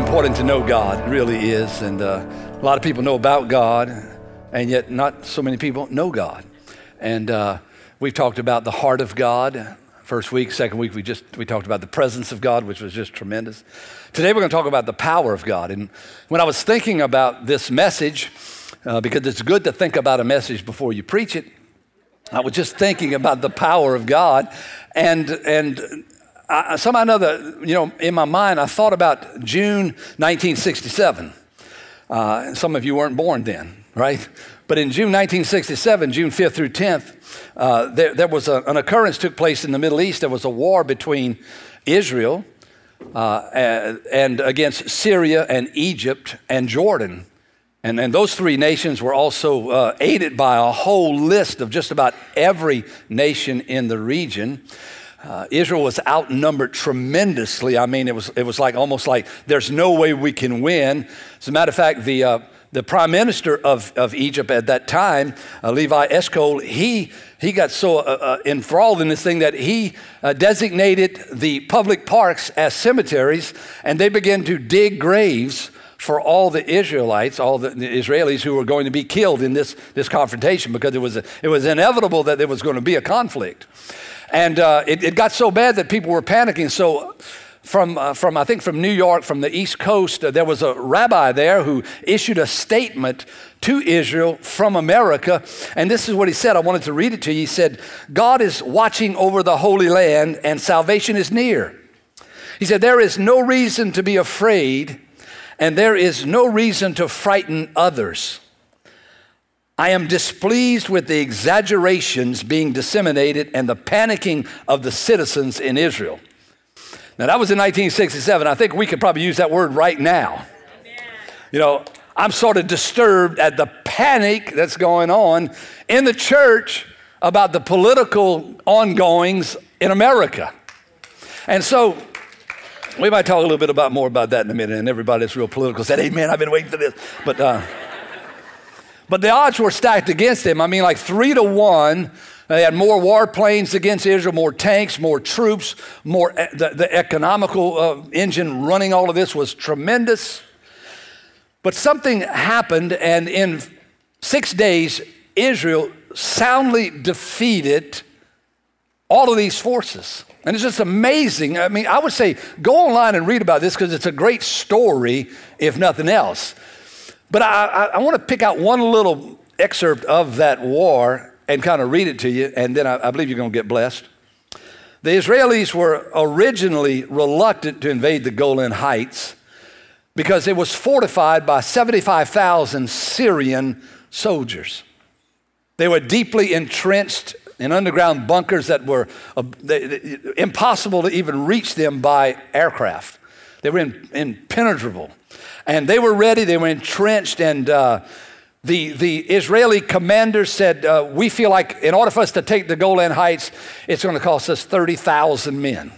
important to know God, it really is. And uh, a lot of people know about God, and yet not so many people know God. And uh, we've talked about the heart of God. First week, second week, we just we talked about the presence of God, which was just tremendous. Today, we're going to talk about the power of God. And when I was thinking about this message, uh, because it's good to think about a message before you preach it, I was just thinking about the power of God, and and I, somehow another, you know, in my mind, I thought about June 1967. Uh, some of you weren't born then, right? But in June 1967, June 5th through 10th, uh, there, there, was a, an occurrence took place in the Middle East. There was a war between Israel uh, and, and against Syria and Egypt and Jordan. And, and those three nations were also uh, aided by a whole list of just about every nation in the region. Uh, Israel was outnumbered tremendously. I mean, it was, it was like almost like there's no way we can win. As a matter of fact, the, uh, the prime minister of, of Egypt at that time, uh, Levi Eshkol, he, he got so uh, uh, enthralled in this thing that he designated the public parks as cemeteries, and they began to dig graves for all the Israelites, all the, the Israelis who were going to be killed in this, this confrontation because it was, it was inevitable that there was going to be a conflict. And uh, it, it, got so bad that people were panicking. So, from, uh, from I think from New York, from the East Coast, uh, there was a rabbi there who issued a statement to Israel from America. And this is what he said. I wanted to read it to you. He said, God is watching over the Holy Land and salvation is near. He said, There is no reason to be afraid, and there is no reason to frighten others. I am displeased with the exaggerations being disseminated and the panicking of the citizens in Israel. Now, that was in 1967. I think we could probably use that word right now. You know, I'm sort of disturbed at the panic that's going on in the church about the political ongoings in America. And so we might talk a little bit about more about that in a minute. And everybody that's real political said, Amen, I've been waiting for this. But uh, but the odds were stacked against them. I mean, like three to one. They had more warplanes against Israel, more tanks, more troops, more. The, the economical uh, engine running all of this was tremendous. But something happened, and in six days, Israel soundly defeated all of these forces. And it's just amazing. I mean, I would say go online and read about this because it's a great story, if nothing else. But I, I, I want to pick out one little excerpt of that war and kind of read it to you, and then I, I believe you're going to get blessed. The Israelis were originally reluctant to invade the Golan Heights because it was fortified by 75,000 Syrian soldiers. They were deeply entrenched in underground bunkers that were uh, they, they, impossible to even reach them by aircraft. They were in, impenetrable. And they were ready, they were entrenched, and uh, the, the Israeli commander said, uh, We feel like in order for us to take the Golan Heights, it's going to cost us 30,000 men.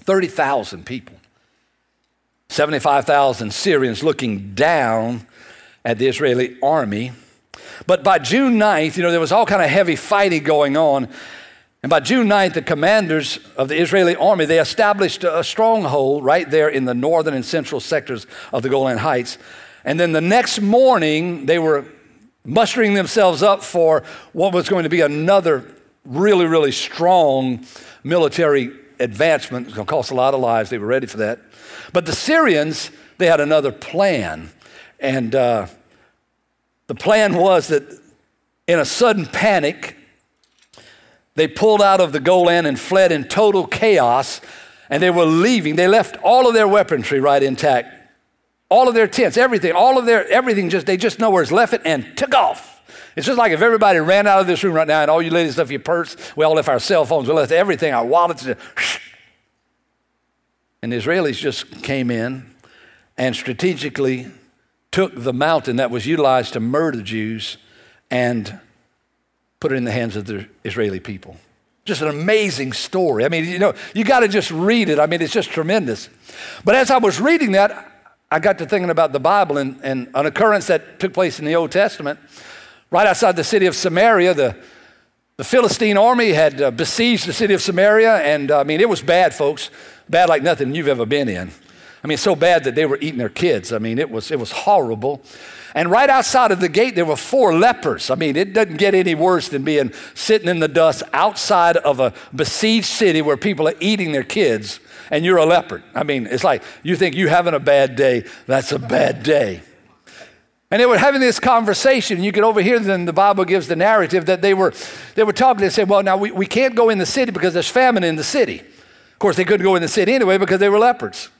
30,000 people. 75,000 Syrians looking down at the Israeli army. But by June 9th, you know, there was all kind of heavy fighting going on. And by June 9th, the commanders of the Israeli army, they established a stronghold right there in the northern and central sectors of the Golan Heights. And then the next morning, they were mustering themselves up for what was going to be another really, really strong military advancement. It was going to cost a lot of lives. They were ready for that. But the Syrians, they had another plan. And uh, the plan was that in a sudden panic, they pulled out of the Golan and fled in total chaos, and they were leaving. They left all of their weaponry right intact, all of their tents, everything, all of their everything. Just they just know where's left it and took off. It's just like if everybody ran out of this room right now and all you ladies left your purse, we all left our cell phones, we left everything, our wallets. And the Israelis just came in and strategically took the mountain that was utilized to murder Jews and put it in the hands of the Israeli people. Just an amazing story. I mean, you know, you got to just read it. I mean, it's just tremendous. But as I was reading that, I got to thinking about the Bible and, and an occurrence that took place in the Old Testament. Right outside the city of Samaria, the, the Philistine army had uh, besieged the city of Samaria, and uh, I mean, it was bad, folks. Bad like nothing you've ever been in. I mean, so bad that they were eating their kids. I mean, it was, it was horrible. And right outside of the gate, there were four lepers. I mean, it doesn't get any worse than being sitting in the dust outside of a besieged city where people are eating their kids and you're a leopard. I mean, it's like you think you're having a bad day, that's a bad day. And they were having this conversation. You can overhear them. The Bible gives the narrative that they were, they were talking. They said, Well, now we, we can't go in the city because there's famine in the city. Of course, they couldn't go in the city anyway because they were leopards.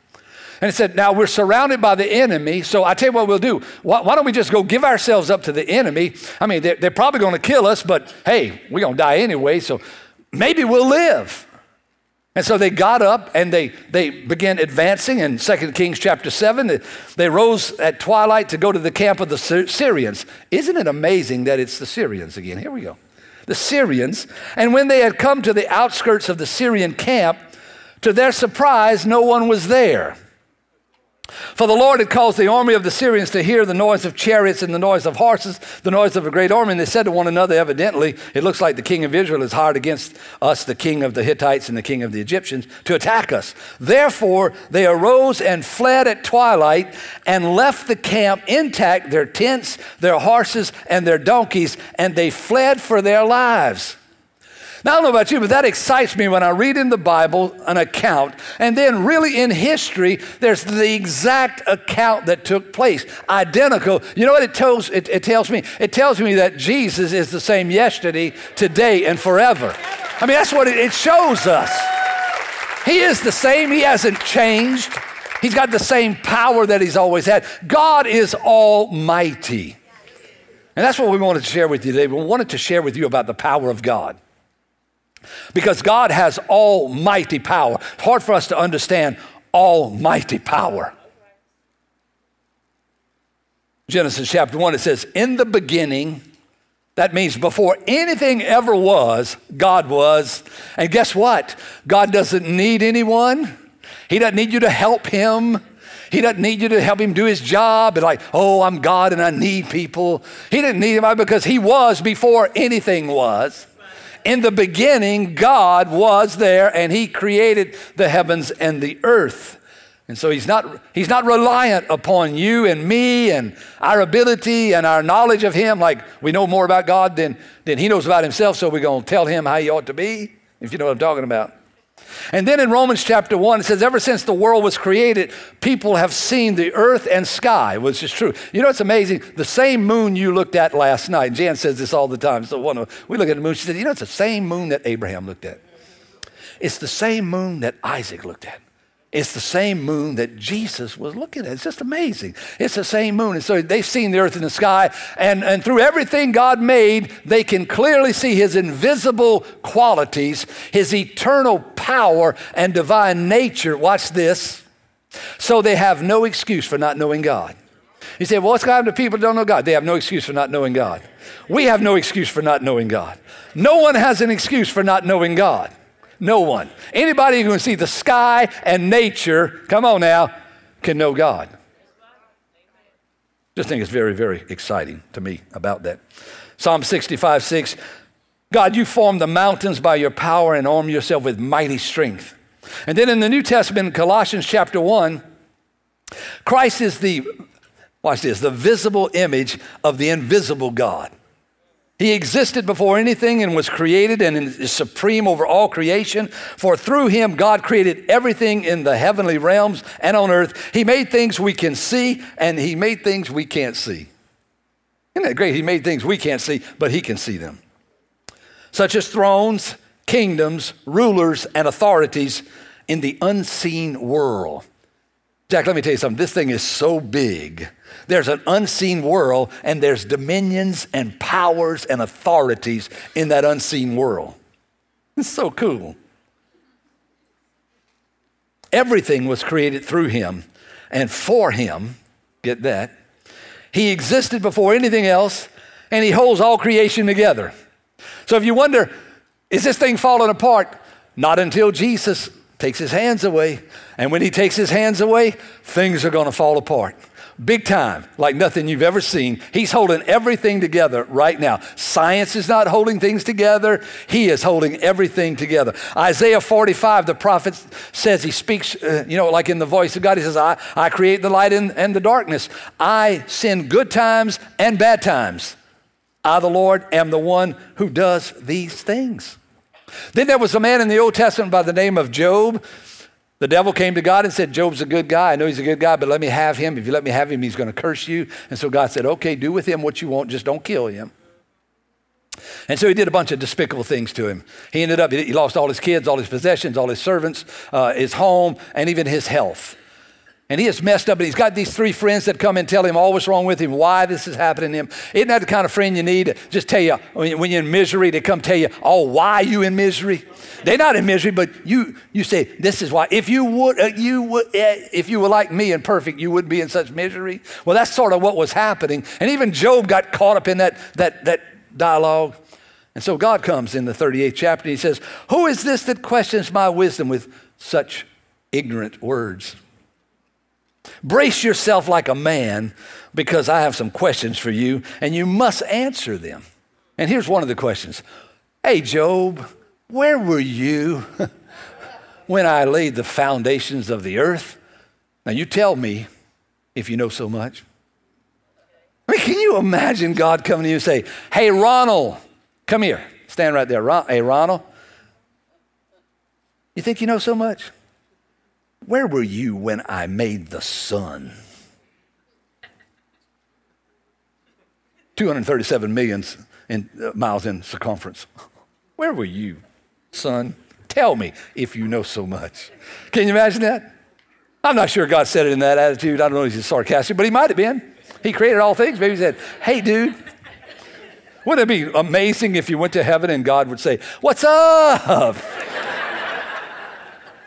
And he said, Now we're surrounded by the enemy, so I tell you what we'll do. Why, why don't we just go give ourselves up to the enemy? I mean, they're, they're probably going to kill us, but hey, we're going to die anyway, so maybe we'll live. And so they got up and they, they began advancing in 2 Kings chapter 7. They, they rose at twilight to go to the camp of the Syrians. Isn't it amazing that it's the Syrians again? Here we go. The Syrians. And when they had come to the outskirts of the Syrian camp, to their surprise, no one was there. For the Lord had caused the army of the Syrians to hear the noise of chariots and the noise of horses, the noise of a great army. And they said to one another, evidently, it looks like the king of Israel is hired against us, the king of the Hittites and the king of the Egyptians, to attack us. Therefore, they arose and fled at twilight and left the camp intact, their tents, their horses, and their donkeys, and they fled for their lives. Now, I don't know about you, but that excites me when I read in the Bible an account, and then really in history, there's the exact account that took place, identical. You know what it tells, it, it tells me? It tells me that Jesus is the same yesterday, today, and forever. I mean, that's what it, it shows us. He is the same, He hasn't changed. He's got the same power that He's always had. God is almighty. And that's what we wanted to share with you today. We wanted to share with you about the power of God. Because God has almighty power. It's hard for us to understand almighty power. Genesis chapter 1, it says, In the beginning, that means before anything ever was, God was. And guess what? God doesn't need anyone. He doesn't need you to help him. He doesn't need you to help him do his job and like, oh, I'm God and I need people. He didn't need anybody because he was before anything was. In the beginning, God was there and He created the heavens and the earth. And so he's not, he's not reliant upon you and me and our ability and our knowledge of him. Like we know more about God than, than he knows about himself, so we're going to tell him how he ought to be, if you know what I'm talking about. And then in Romans chapter 1, it says, Ever since the world was created, people have seen the earth and sky, which is true. You know, it's amazing. The same moon you looked at last night, Jan says this all the time. So one of, we look at the moon, she said, You know, it's the same moon that Abraham looked at. It's the same moon that Isaac looked at. It's the same moon that Jesus was looking at. It's just amazing. It's the same moon. And so they've seen the earth and the sky, and, and through everything God made, they can clearly see his invisible qualities, his eternal power and divine nature. Watch this. So they have no excuse for not knowing God. You say, well, what's going to happen to people who don't know God? They have no excuse for not knowing God. We have no excuse for not knowing God. No one has an excuse for not knowing God. No one. Anybody who can see the sky and nature, come on now, can know God. Just think it's very, very exciting to me about that. Psalm 65 6 God, you formed the mountains by your power and arm yourself with mighty strength. And then in the New Testament, Colossians chapter 1, Christ is the, watch this, the visible image of the invisible God. He existed before anything and was created and is supreme over all creation. For through him, God created everything in the heavenly realms and on earth. He made things we can see and he made things we can't see. Isn't that great? He made things we can't see, but he can see them. Such as thrones, kingdoms, rulers, and authorities in the unseen world. Jack, let me tell you something. This thing is so big there's an unseen world, and there's dominions and powers and authorities in that unseen world. It's so cool. Everything was created through him and for him. Get that? He existed before anything else, and he holds all creation together. So if you wonder, is this thing falling apart? Not until Jesus takes his hands away. And when he takes his hands away, things are going to fall apart. Big time, like nothing you've ever seen. He's holding everything together right now. Science is not holding things together, He is holding everything together. Isaiah 45, the prophet says, He speaks, uh, you know, like in the voice of God, He says, I, I create the light and, and the darkness. I send good times and bad times. I, the Lord, am the one who does these things. Then there was a man in the Old Testament by the name of Job. The devil came to God and said, Job's a good guy. I know he's a good guy, but let me have him. If you let me have him, he's going to curse you. And so God said, Okay, do with him what you want, just don't kill him. And so he did a bunch of despicable things to him. He ended up, he lost all his kids, all his possessions, all his servants, uh, his home, and even his health. And he is messed up, and he's got these three friends that come and tell him all what's wrong with him, why this is happening to him. Isn't that the kind of friend you need? To just tell you, when you're in misery, they come tell you, oh, why you in misery? They're not in misery, but you, you say, this is why. If you would, uh, you would, uh, if you were like me and perfect, you wouldn't be in such misery. Well, that's sort of what was happening. And even Job got caught up in that, that, that dialogue. And so God comes in the 38th chapter, and he says, who is this that questions my wisdom with such ignorant words? Brace yourself like a man because I have some questions for you and you must answer them. And here's one of the questions Hey, Job, where were you when I laid the foundations of the earth? Now, you tell me if you know so much. I mean, can you imagine God coming to you and say, Hey, Ronald, come here. Stand right there. Hey, Ronald, you think you know so much? Where were you when I made the sun? 237 million in, uh, miles in circumference. Where were you, son? Tell me if you know so much. Can you imagine that? I'm not sure God said it in that attitude. I don't know if he's sarcastic, but he might have been. He created all things. Maybe he said, Hey, dude, wouldn't it be amazing if you went to heaven and God would say, What's up?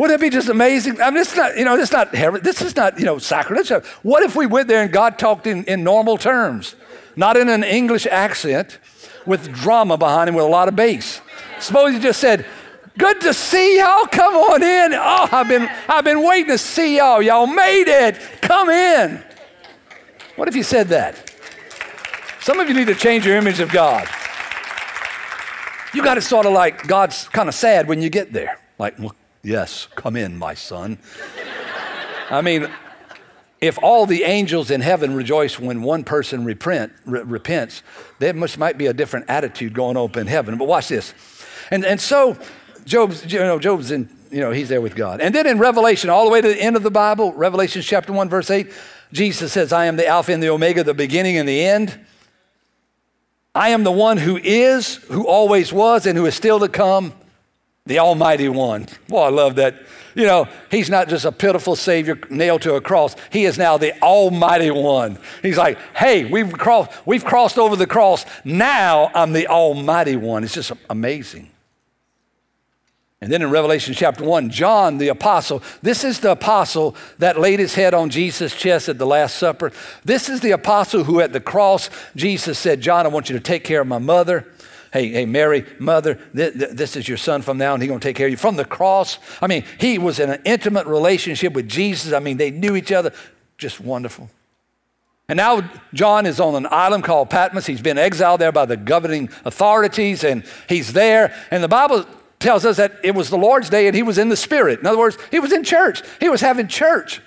Wouldn't it be just amazing? I mean, it's not, you know, it's not, this is not, you know, sacrilege. What if we went there and God talked in, in normal terms, not in an English accent with drama behind him with a lot of bass? Suppose he just said, Good to see y'all. Come on in. Oh, I've been, I've been waiting to see y'all. Y'all made it. Come in. What if you said that? Some of you need to change your image of God. You got it sort of like God's kind of sad when you get there. Like, well, Yes, come in, my son. I mean, if all the angels in heaven rejoice when one person re- repents, there must, might be a different attitude going on in heaven. But watch this. And, and so Job's, you know, Job's in, you know, he's there with God. And then in Revelation, all the way to the end of the Bible, Revelation chapter 1, verse 8, Jesus says, I am the Alpha and the Omega, the beginning and the end. I am the one who is, who always was, and who is still to come the Almighty One. Boy, I love that. You know, He's not just a pitiful Savior nailed to a cross. He is now the Almighty One. He's like, hey, we've crossed, we've crossed over the cross. Now I'm the Almighty One. It's just amazing. And then in Revelation chapter 1, John the apostle, this is the apostle that laid his head on Jesus' chest at the Last Supper. This is the apostle who at the cross, Jesus said, John, I want you to take care of my mother hey, hey, Mary, mother, th- th- this is your son from now, and he's going to take care of you. From the cross, I mean, he was in an intimate relationship with Jesus. I mean, they knew each other. Just wonderful. And now John is on an island called Patmos. He's been exiled there by the governing authorities, and he's there. And the Bible tells us that it was the Lord's day and he was in the Spirit. In other words, he was in church. He was having church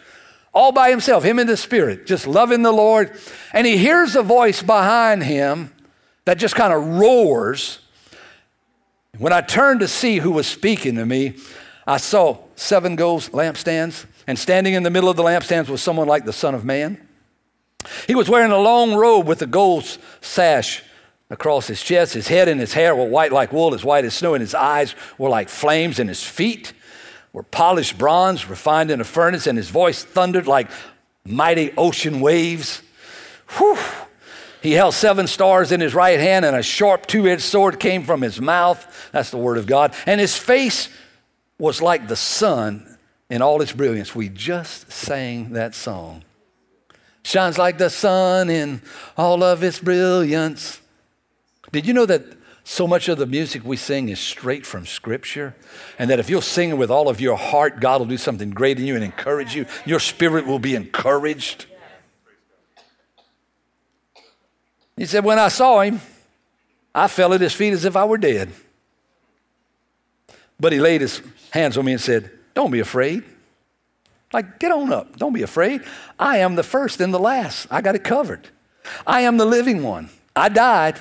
all by himself, him in the Spirit, just loving the Lord. And he hears a voice behind him that just kind of roars. When I turned to see who was speaking to me, I saw seven gold lampstands, and standing in the middle of the lampstands was someone like the Son of Man. He was wearing a long robe with a gold sash across his chest. His head and his hair were white like wool, as white as snow, and his eyes were like flames, and his feet were polished bronze, refined in a furnace, and his voice thundered like mighty ocean waves. Whew. He held seven stars in his right hand, and a sharp two edged sword came from his mouth. That's the word of God. And his face was like the sun in all its brilliance. We just sang that song. Shines like the sun in all of its brilliance. Did you know that so much of the music we sing is straight from Scripture? And that if you'll sing it with all of your heart, God will do something great in you and encourage you. Your spirit will be encouraged. He said, When I saw him, I fell at his feet as if I were dead. But he laid his hands on me and said, Don't be afraid. Like, get on up. Don't be afraid. I am the first and the last. I got it covered. I am the living one. I died,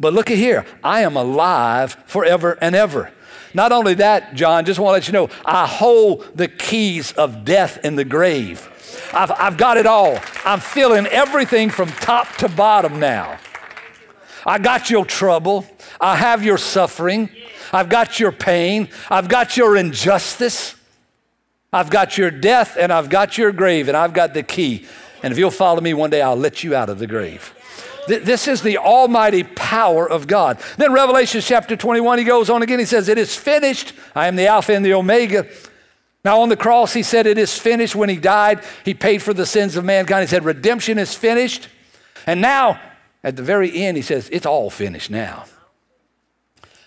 but look at here. I am alive forever and ever. Not only that, John, just want to let you know, I hold the keys of death in the grave. I've, I've got it all. I'm feeling everything from top to bottom now. I got your trouble. I have your suffering. I've got your pain. I've got your injustice. I've got your death and I've got your grave and I've got the key. And if you'll follow me one day, I'll let you out of the grave. This is the almighty power of God. Then Revelation chapter 21, he goes on again. He says, It is finished. I am the Alpha and the Omega. Now, on the cross, he said, It is finished. When he died, he paid for the sins of mankind. He said, Redemption is finished. And now, at the very end, he says, It's all finished now.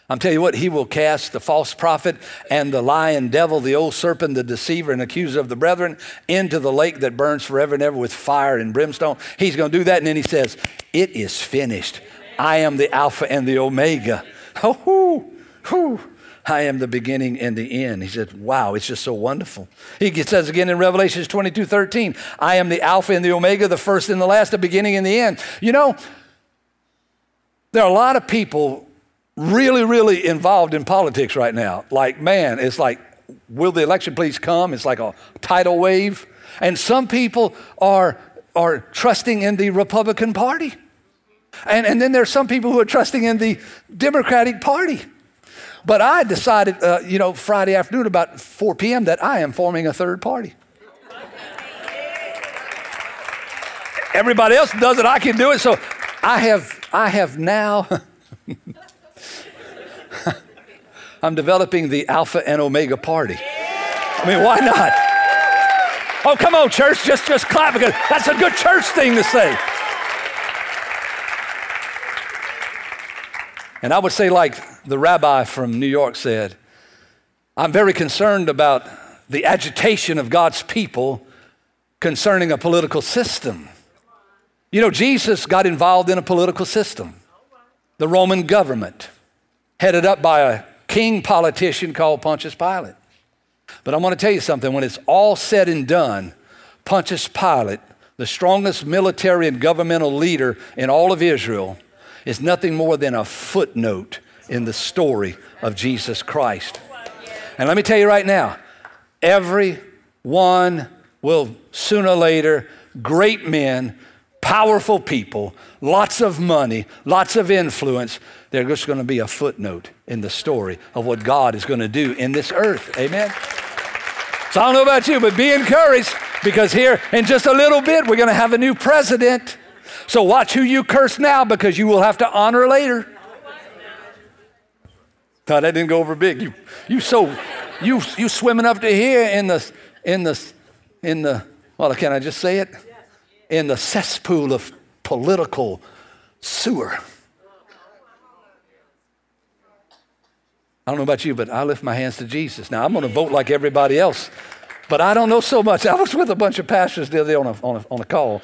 I'm telling you what, he will cast the false prophet and the lion devil, the old serpent, the deceiver and accuser of the brethren, into the lake that burns forever and ever with fire and brimstone. He's going to do that. And then he says, It is finished. I am the Alpha and the Omega. Oh, whoo, whoo. I am the beginning and the end. He said, Wow, it's just so wonderful. He says again in Revelation 22 13, I am the Alpha and the Omega, the first and the last, the beginning and the end. You know, there are a lot of people really, really involved in politics right now. Like, man, it's like, will the election please come? It's like a tidal wave. And some people are, are trusting in the Republican Party. And, and then there's some people who are trusting in the Democratic Party. But I decided, uh, you know, Friday afternoon about 4 p.m., that I am forming a third party. Everybody else does it, I can do it. So I have, I have now I'm developing the Alpha and Omega party. I mean, why not? Oh, come on, church, just, just clap because that's a good church thing to say. And I would say, like the rabbi from New York said, I'm very concerned about the agitation of God's people concerning a political system. You know, Jesus got involved in a political system, the Roman government, headed up by a king politician called Pontius Pilate. But I want to tell you something when it's all said and done, Pontius Pilate, the strongest military and governmental leader in all of Israel, is nothing more than a footnote in the story of Jesus Christ. And let me tell you right now, everyone will sooner or later, great men, powerful people, lots of money, lots of influence, they're just going to be a footnote in the story of what God is going to do in this earth. Amen. So I don't know about you, but be encouraged because here in just a little bit we're going to have a new president. So watch who you curse now because you will have to honor later. God, that didn't go over big. You, you so, you, you swimming up to here in the, in the, in the, well, can I just say it? In the cesspool of political sewer. I don't know about you, but I lift my hands to Jesus. Now, I'm going to vote like everybody else, but I don't know so much. I was with a bunch of pastors the other day on a, on a, on a call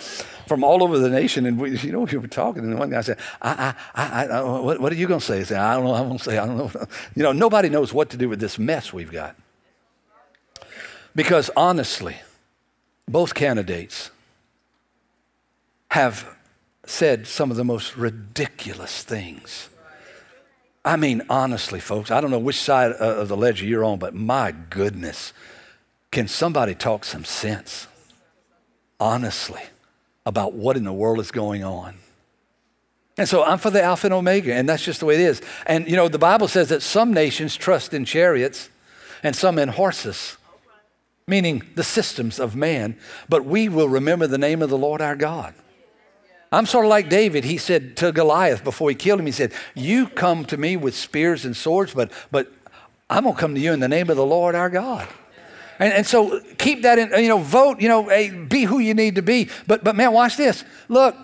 from all over the nation, and we, you know, we were talking, and one guy said, I, I, I, I uh, what, what, are you going to say? I said, I don't know. I'm going to say, I don't know. You know, nobody knows what to do with this mess we've got. Because honestly, both candidates have said some of the most ridiculous things I mean, honestly, folks, I don't know which side uh, of the ledger you're on, but my goodness, can somebody talk some sense, honestly, about what in the world is going on? And so I'm for the Alpha and Omega, and that's just the way it is. And you know, the Bible says that some nations trust in chariots and some in horses, meaning the systems of man, but we will remember the name of the Lord our God. I'm sort of like David. He said to Goliath before he killed him, he said, You come to me with spears and swords, but, but I'm going to come to you in the name of the Lord our God. And, and so keep that in, you know, vote, you know, hey, be who you need to be. But, but man, watch this. Look,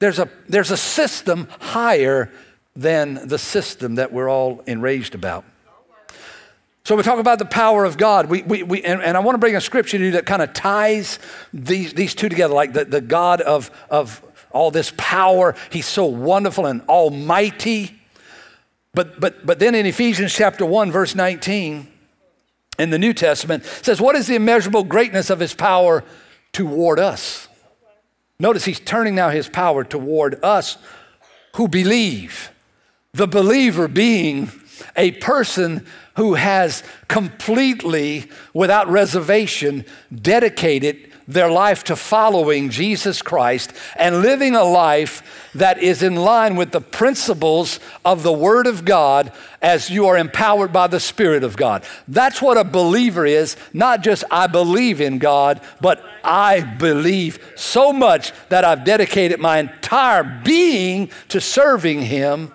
there's a, there's a system higher than the system that we're all enraged about. So we talk about the power of God. We, we, we, and, and I want to bring a scripture to you that kind of ties these, these two together, like the, the God of, of all this power. He's so wonderful and almighty. But, but, but then in Ephesians chapter 1, verse 19, in the New Testament, says, What is the immeasurable greatness of his power toward us? Notice he's turning now his power toward us who believe. The believer being a person who has completely, without reservation, dedicated their life to following Jesus Christ and living a life that is in line with the principles of the Word of God as you are empowered by the Spirit of God. That's what a believer is, not just I believe in God, but I believe so much that I've dedicated my entire being to serving Him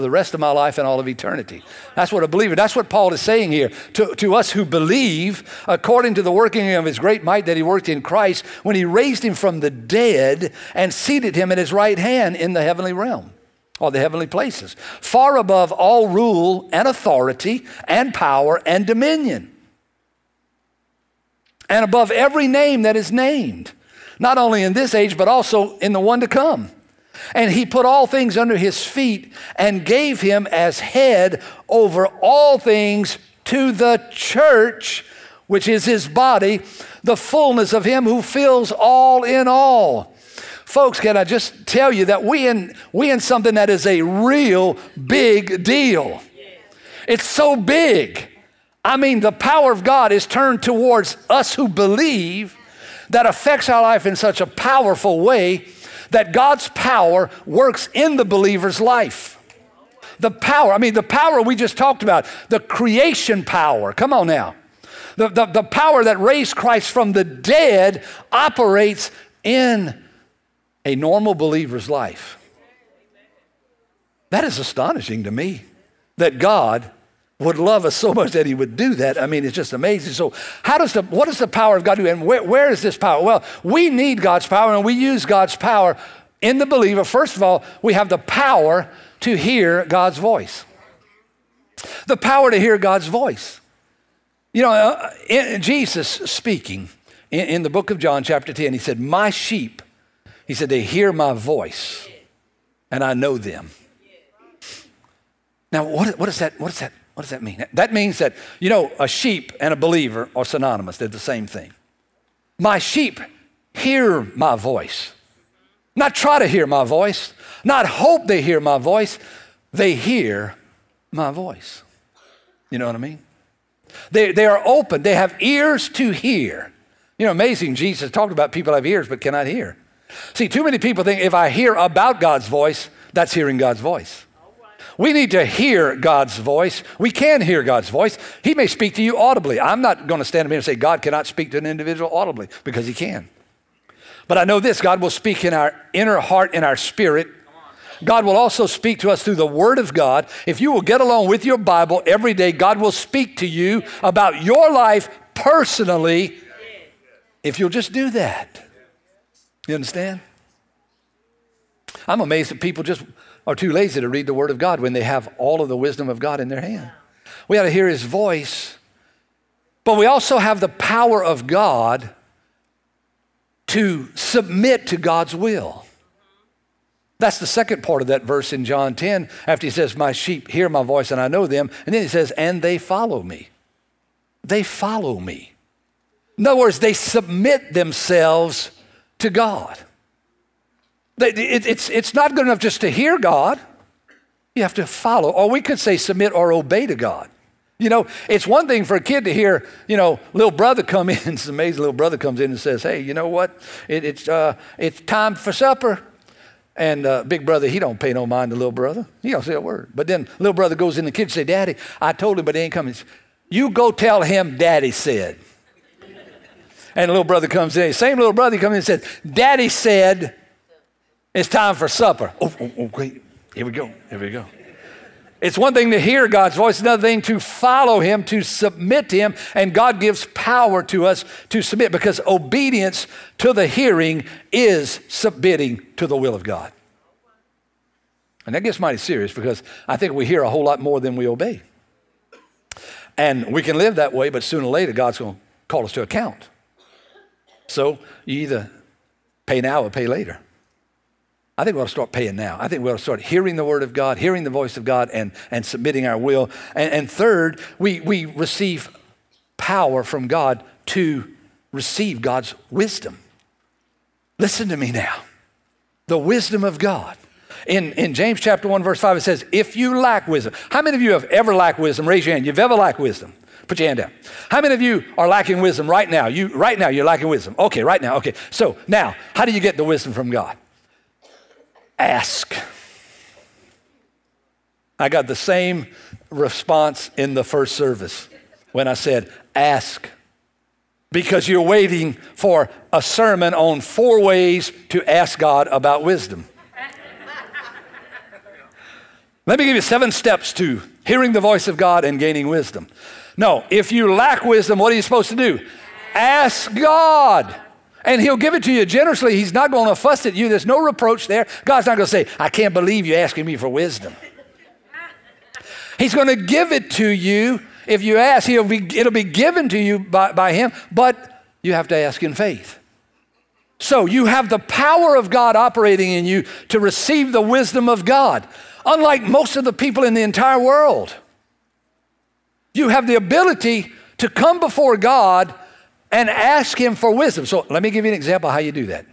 for the rest of my life and all of eternity. That's what a believer, that's what Paul is saying here. To, to us who believe, according to the working of his great might that he worked in Christ, when he raised him from the dead and seated him at his right hand in the heavenly realm or the heavenly places, far above all rule and authority and power and dominion, and above every name that is named, not only in this age, but also in the one to come. And he put all things under his feet and gave him as head over all things to the church, which is his body, the fullness of him who fills all in all. Folks, can I just tell you that we in, we in something that is a real big deal. It's so big. I mean, the power of God is turned towards us who believe that affects our life in such a powerful way that God's power works in the believer's life. The power, I mean, the power we just talked about, the creation power. Come on now. The, the, the power that raised Christ from the dead operates in a normal believer's life. That is astonishing to me that God would love us so much that he would do that. I mean, it's just amazing. So, how does the what does the power of God do? And where, where is this power? Well, we need God's power, and we use God's power in the believer. First of all, we have the power to hear God's voice. The power to hear God's voice. You know, uh, in, Jesus speaking in, in the book of John, chapter 10, he said, My sheep, he said, they hear my voice, and I know them. Now, what, what, is that, what does that what does that mean? That means that, you know, a sheep and a believer are synonymous. They're the same thing. My sheep hear my voice. Not try to hear my voice, not hope they hear my voice. They hear my voice. You know what I mean? They, they are open, they have ears to hear. You know, amazing, Jesus talked about people have ears but cannot hear. See, too many people think if I hear about God's voice, that's hearing God's voice. We need to hear God's voice. We can hear God's voice. He may speak to you audibly. I'm not going to stand up here and say God cannot speak to an individual audibly because he can. But I know this God will speak in our inner heart, in our spirit. God will also speak to us through the Word of God. If you will get along with your Bible every day, God will speak to you about your life personally if you'll just do that. You understand? I'm amazed that people just are too lazy to read the Word of God when they have all of the wisdom of God in their hand. We ought to hear His voice, but we also have the power of God to submit to God's will. That's the second part of that verse in John 10, after he says, My sheep hear my voice and I know them. And then he says, And they follow me. They follow me. In other words, they submit themselves to God. It's, it's not good enough just to hear God. You have to follow, or we could say submit or obey to God. You know, it's one thing for a kid to hear, you know, little brother come in. It's amazing. Little brother comes in and says, "Hey, you know what? It, it's uh, it's time for supper." And uh, big brother, he don't pay no mind to little brother. He don't say a word. But then little brother goes in the kitchen say, "Daddy, I told him, but he ain't coming." You go tell him, Daddy said. And little brother comes in. Same little brother comes in and says, Daddy said. It's time for supper. Oh, oh, oh, wait. Here we go. Here we go. It's one thing to hear God's voice, another thing to follow Him, to submit to Him, and God gives power to us to submit because obedience to the hearing is submitting to the will of God. And that gets mighty serious because I think we hear a whole lot more than we obey. And we can live that way, but sooner or later, God's going to call us to account. So you either pay now or pay later. I think we ought to start paying now. I think we ought to start hearing the word of God, hearing the voice of God, and, and submitting our will. And, and third, we, we receive power from God to receive God's wisdom. Listen to me now. The wisdom of God. In, in James chapter 1, verse 5, it says, If you lack wisdom, how many of you have ever lacked wisdom? Raise your hand. You've ever lacked wisdom? Put your hand down. How many of you are lacking wisdom right now? You right now you're lacking wisdom. Okay, right now. Okay. So now, how do you get the wisdom from God? Ask. I got the same response in the first service when I said, ask. Because you're waiting for a sermon on four ways to ask God about wisdom. Let me give you seven steps to hearing the voice of God and gaining wisdom. No, if you lack wisdom, what are you supposed to do? Ask God. And he'll give it to you generously. He's not going to fuss at you. There's no reproach there. God's not going to say, I can't believe you're asking me for wisdom. He's going to give it to you. If you ask, he'll be, it'll be given to you by, by him, but you have to ask in faith. So you have the power of God operating in you to receive the wisdom of God, unlike most of the people in the entire world. You have the ability to come before God and ask Him for wisdom. So let me give you an example how you do that.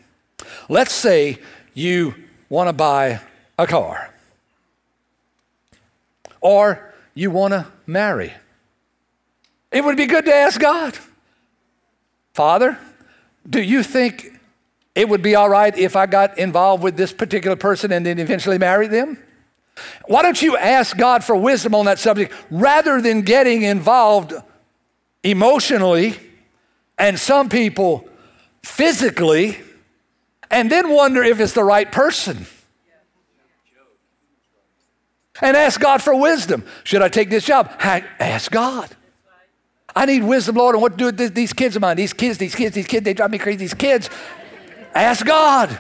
Let's say you want to buy a car, or you want to marry. It would be good to ask God, Father, do you think it would be all right if I got involved with this particular person and then eventually married them? Why don't you ask God for wisdom on that subject rather than getting involved emotionally and some people physically and then wonder if it's the right person? And ask God for wisdom. Should I take this job? Ask God. I need wisdom, Lord, on what to do with these kids of mine. These kids, these kids, these kids, they drive me crazy. These kids. Ask God.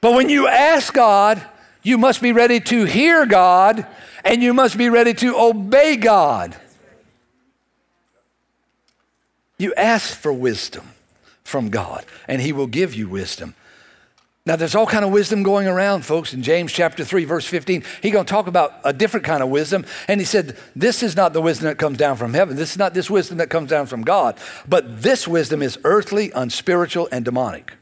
But when you ask God, you must be ready to hear God and you must be ready to obey God. You ask for wisdom from God and he will give you wisdom. Now there's all kind of wisdom going around folks in James chapter 3 verse 15. He's going to talk about a different kind of wisdom and he said this is not the wisdom that comes down from heaven. This is not this wisdom that comes down from God, but this wisdom is earthly, unspiritual and demonic.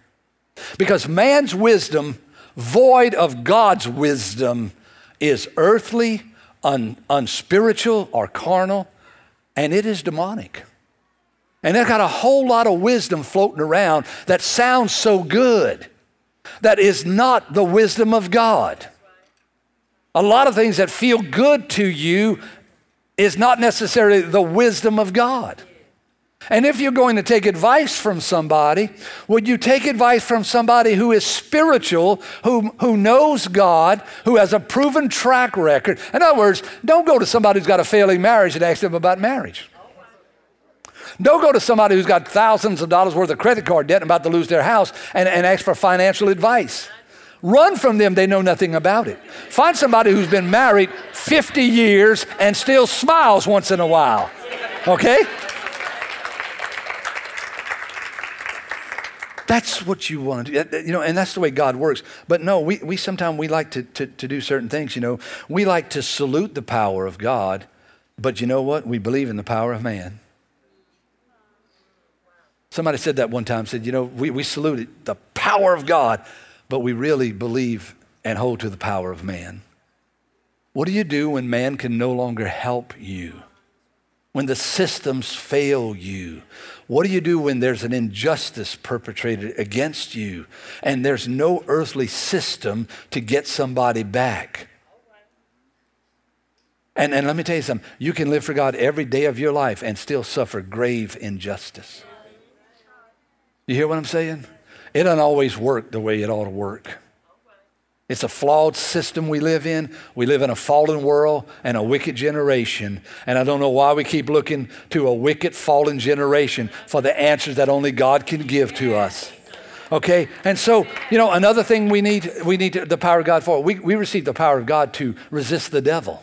Because man's wisdom void of God's wisdom is earthly, un, unspiritual, or carnal, and it is demonic. And they've got a whole lot of wisdom floating around that sounds so good, that is not the wisdom of God. A lot of things that feel good to you is not necessarily the wisdom of God. And if you're going to take advice from somebody, would you take advice from somebody who is spiritual, who, who knows God, who has a proven track record? In other words, don't go to somebody who's got a failing marriage and ask them about marriage. Don't go to somebody who's got thousands of dollars worth of credit card debt and about to lose their house and, and ask for financial advice. Run from them, they know nothing about it. Find somebody who's been married 50 years and still smiles once in a while. Okay? That's what you want to do. You know, and that's the way God works. But no, we, we sometimes we like to, to, to do certain things, you know. We like to salute the power of God, but you know what? We believe in the power of man. Somebody said that one time, said, you know, we, we salute the power of God, but we really believe and hold to the power of man. What do you do when man can no longer help you? when the systems fail you? What do you do when there's an injustice perpetrated against you and there's no earthly system to get somebody back? And, and let me tell you something you can live for God every day of your life and still suffer grave injustice. You hear what I'm saying? It doesn't always work the way it ought to work. It's a flawed system we live in. We live in a fallen world and a wicked generation. And I don't know why we keep looking to a wicked, fallen generation for the answers that only God can give to us. Okay? And so, you know, another thing we need, we need the power of God for, we, we receive the power of God to resist the devil.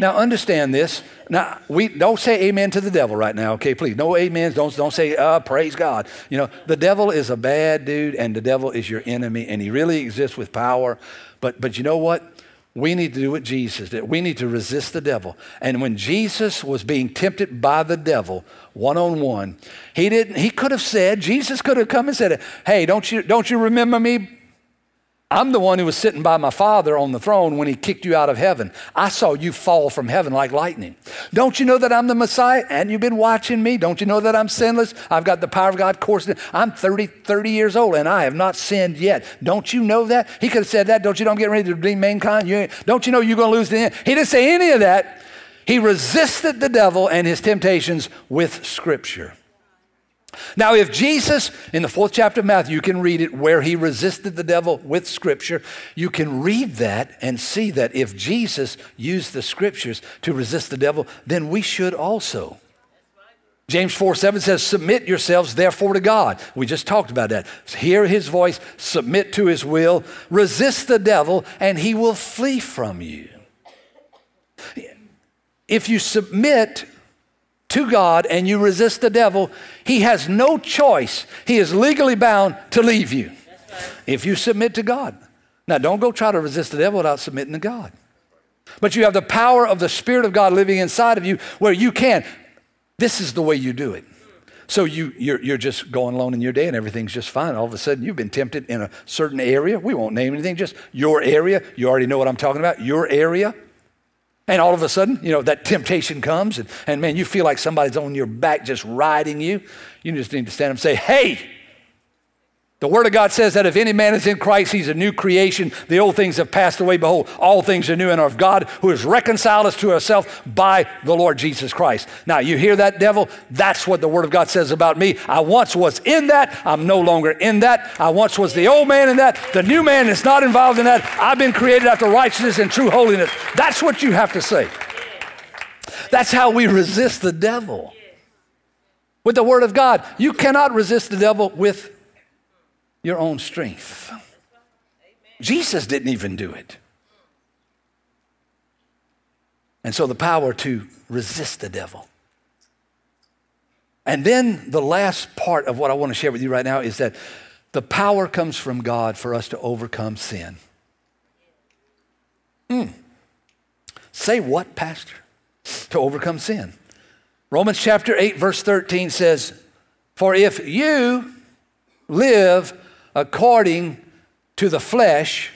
Now, understand this Now, we don't say amen to the devil right now, okay? Please, no amens. Don't, don't say, uh, praise God. You know, the devil is a bad dude, and the devil is your enemy, and he really exists with power. But, but you know what? We need to do what Jesus did. We need to resist the devil. And when Jesus was being tempted by the devil one on one, he didn't, he could have said, Jesus could have come and said, Hey, don't you, don't you remember me I'm the one who was sitting by my father on the throne when he kicked you out of heaven. I saw you fall from heaven like lightning. Don't you know that I'm the Messiah? And you've been watching me. Don't you know that I'm sinless? I've got the power of God coursing. I'm 30, 30 years old and I have not sinned yet. Don't you know that? He could have said that. Don't you know I'm getting ready to redeem mankind? You don't you know you're going to lose the end? He didn't say any of that. He resisted the devil and his temptations with Scripture. Now, if Jesus, in the fourth chapter of Matthew, you can read it where he resisted the devil with scripture, you can read that and see that if Jesus used the scriptures to resist the devil, then we should also. James 4 7 says, Submit yourselves therefore to God. We just talked about that. Hear his voice, submit to his will, resist the devil, and he will flee from you. If you submit to God and you resist the devil, he has no choice. He is legally bound to leave you if you submit to God. Now, don't go try to resist the devil without submitting to God. But you have the power of the Spirit of God living inside of you where you can. This is the way you do it. So you, you're, you're just going along in your day and everything's just fine. All of a sudden, you've been tempted in a certain area. We won't name anything, just your area. You already know what I'm talking about, your area. And all of a sudden, you know, that temptation comes, and, and man, you feel like somebody's on your back just riding you. You just need to stand up and say, Hey, the Word of God says that if any man is in Christ, he's a new creation. The old things have passed away. Behold, all things are new and are of God who has reconciled us to himself by the Lord Jesus Christ. Now, you hear that, devil? That's what the Word of God says about me. I once was in that. I'm no longer in that. I once was the old man in that. The new man is not involved in that. I've been created after righteousness and true holiness. That's what you have to say. That's how we resist the devil. With the Word of God, you cannot resist the devil with your own strength. Jesus didn't even do it. And so the power to resist the devil. And then the last part of what I want to share with you right now is that the power comes from God for us to overcome sin. Mm. Say what, Pastor? To overcome sin. Romans chapter 8, verse 13 says, For if you live according to the flesh,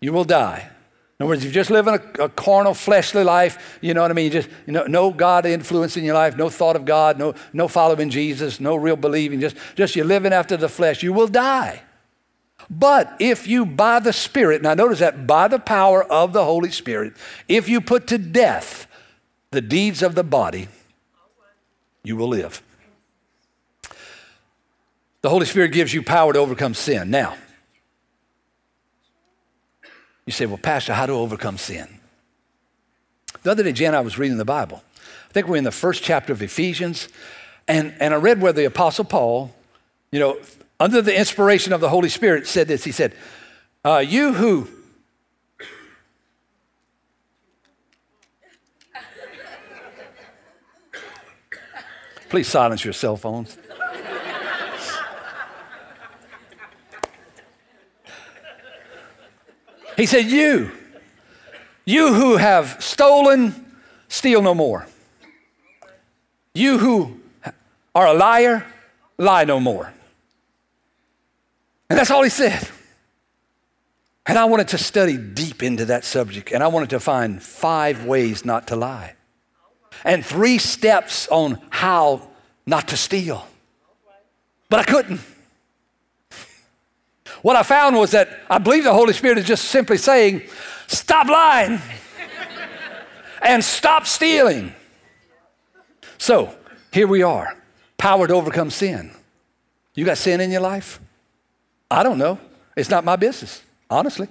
you will die. In other words, if you're just living a, a, carnal, fleshly life, you know what I mean? Just you know, no God influence in your life, no thought of God, no, no following Jesus, no real believing, just, just you're living after the flesh, you will die. But if you, by the Spirit, now notice that by the power of the Holy Spirit, if you put to death the deeds of the body, you will live. The Holy Spirit gives you power to overcome sin. Now, you say, well, Pastor, how to overcome sin? The other day, Jan, I was reading the Bible. I think we're in the first chapter of Ephesians, and, and I read where the Apostle Paul, you know, under the inspiration of the Holy Spirit, said this. He said, uh, You who Please silence your cell phones. He said, You, you who have stolen, steal no more. You who are a liar, lie no more. And that's all he said. And I wanted to study deep into that subject, and I wanted to find five ways not to lie, and three steps on how not to steal. But I couldn't. What I found was that I believe the Holy Spirit is just simply saying, stop lying and stop stealing. So here we are, power to overcome sin. You got sin in your life? I don't know. It's not my business, honestly.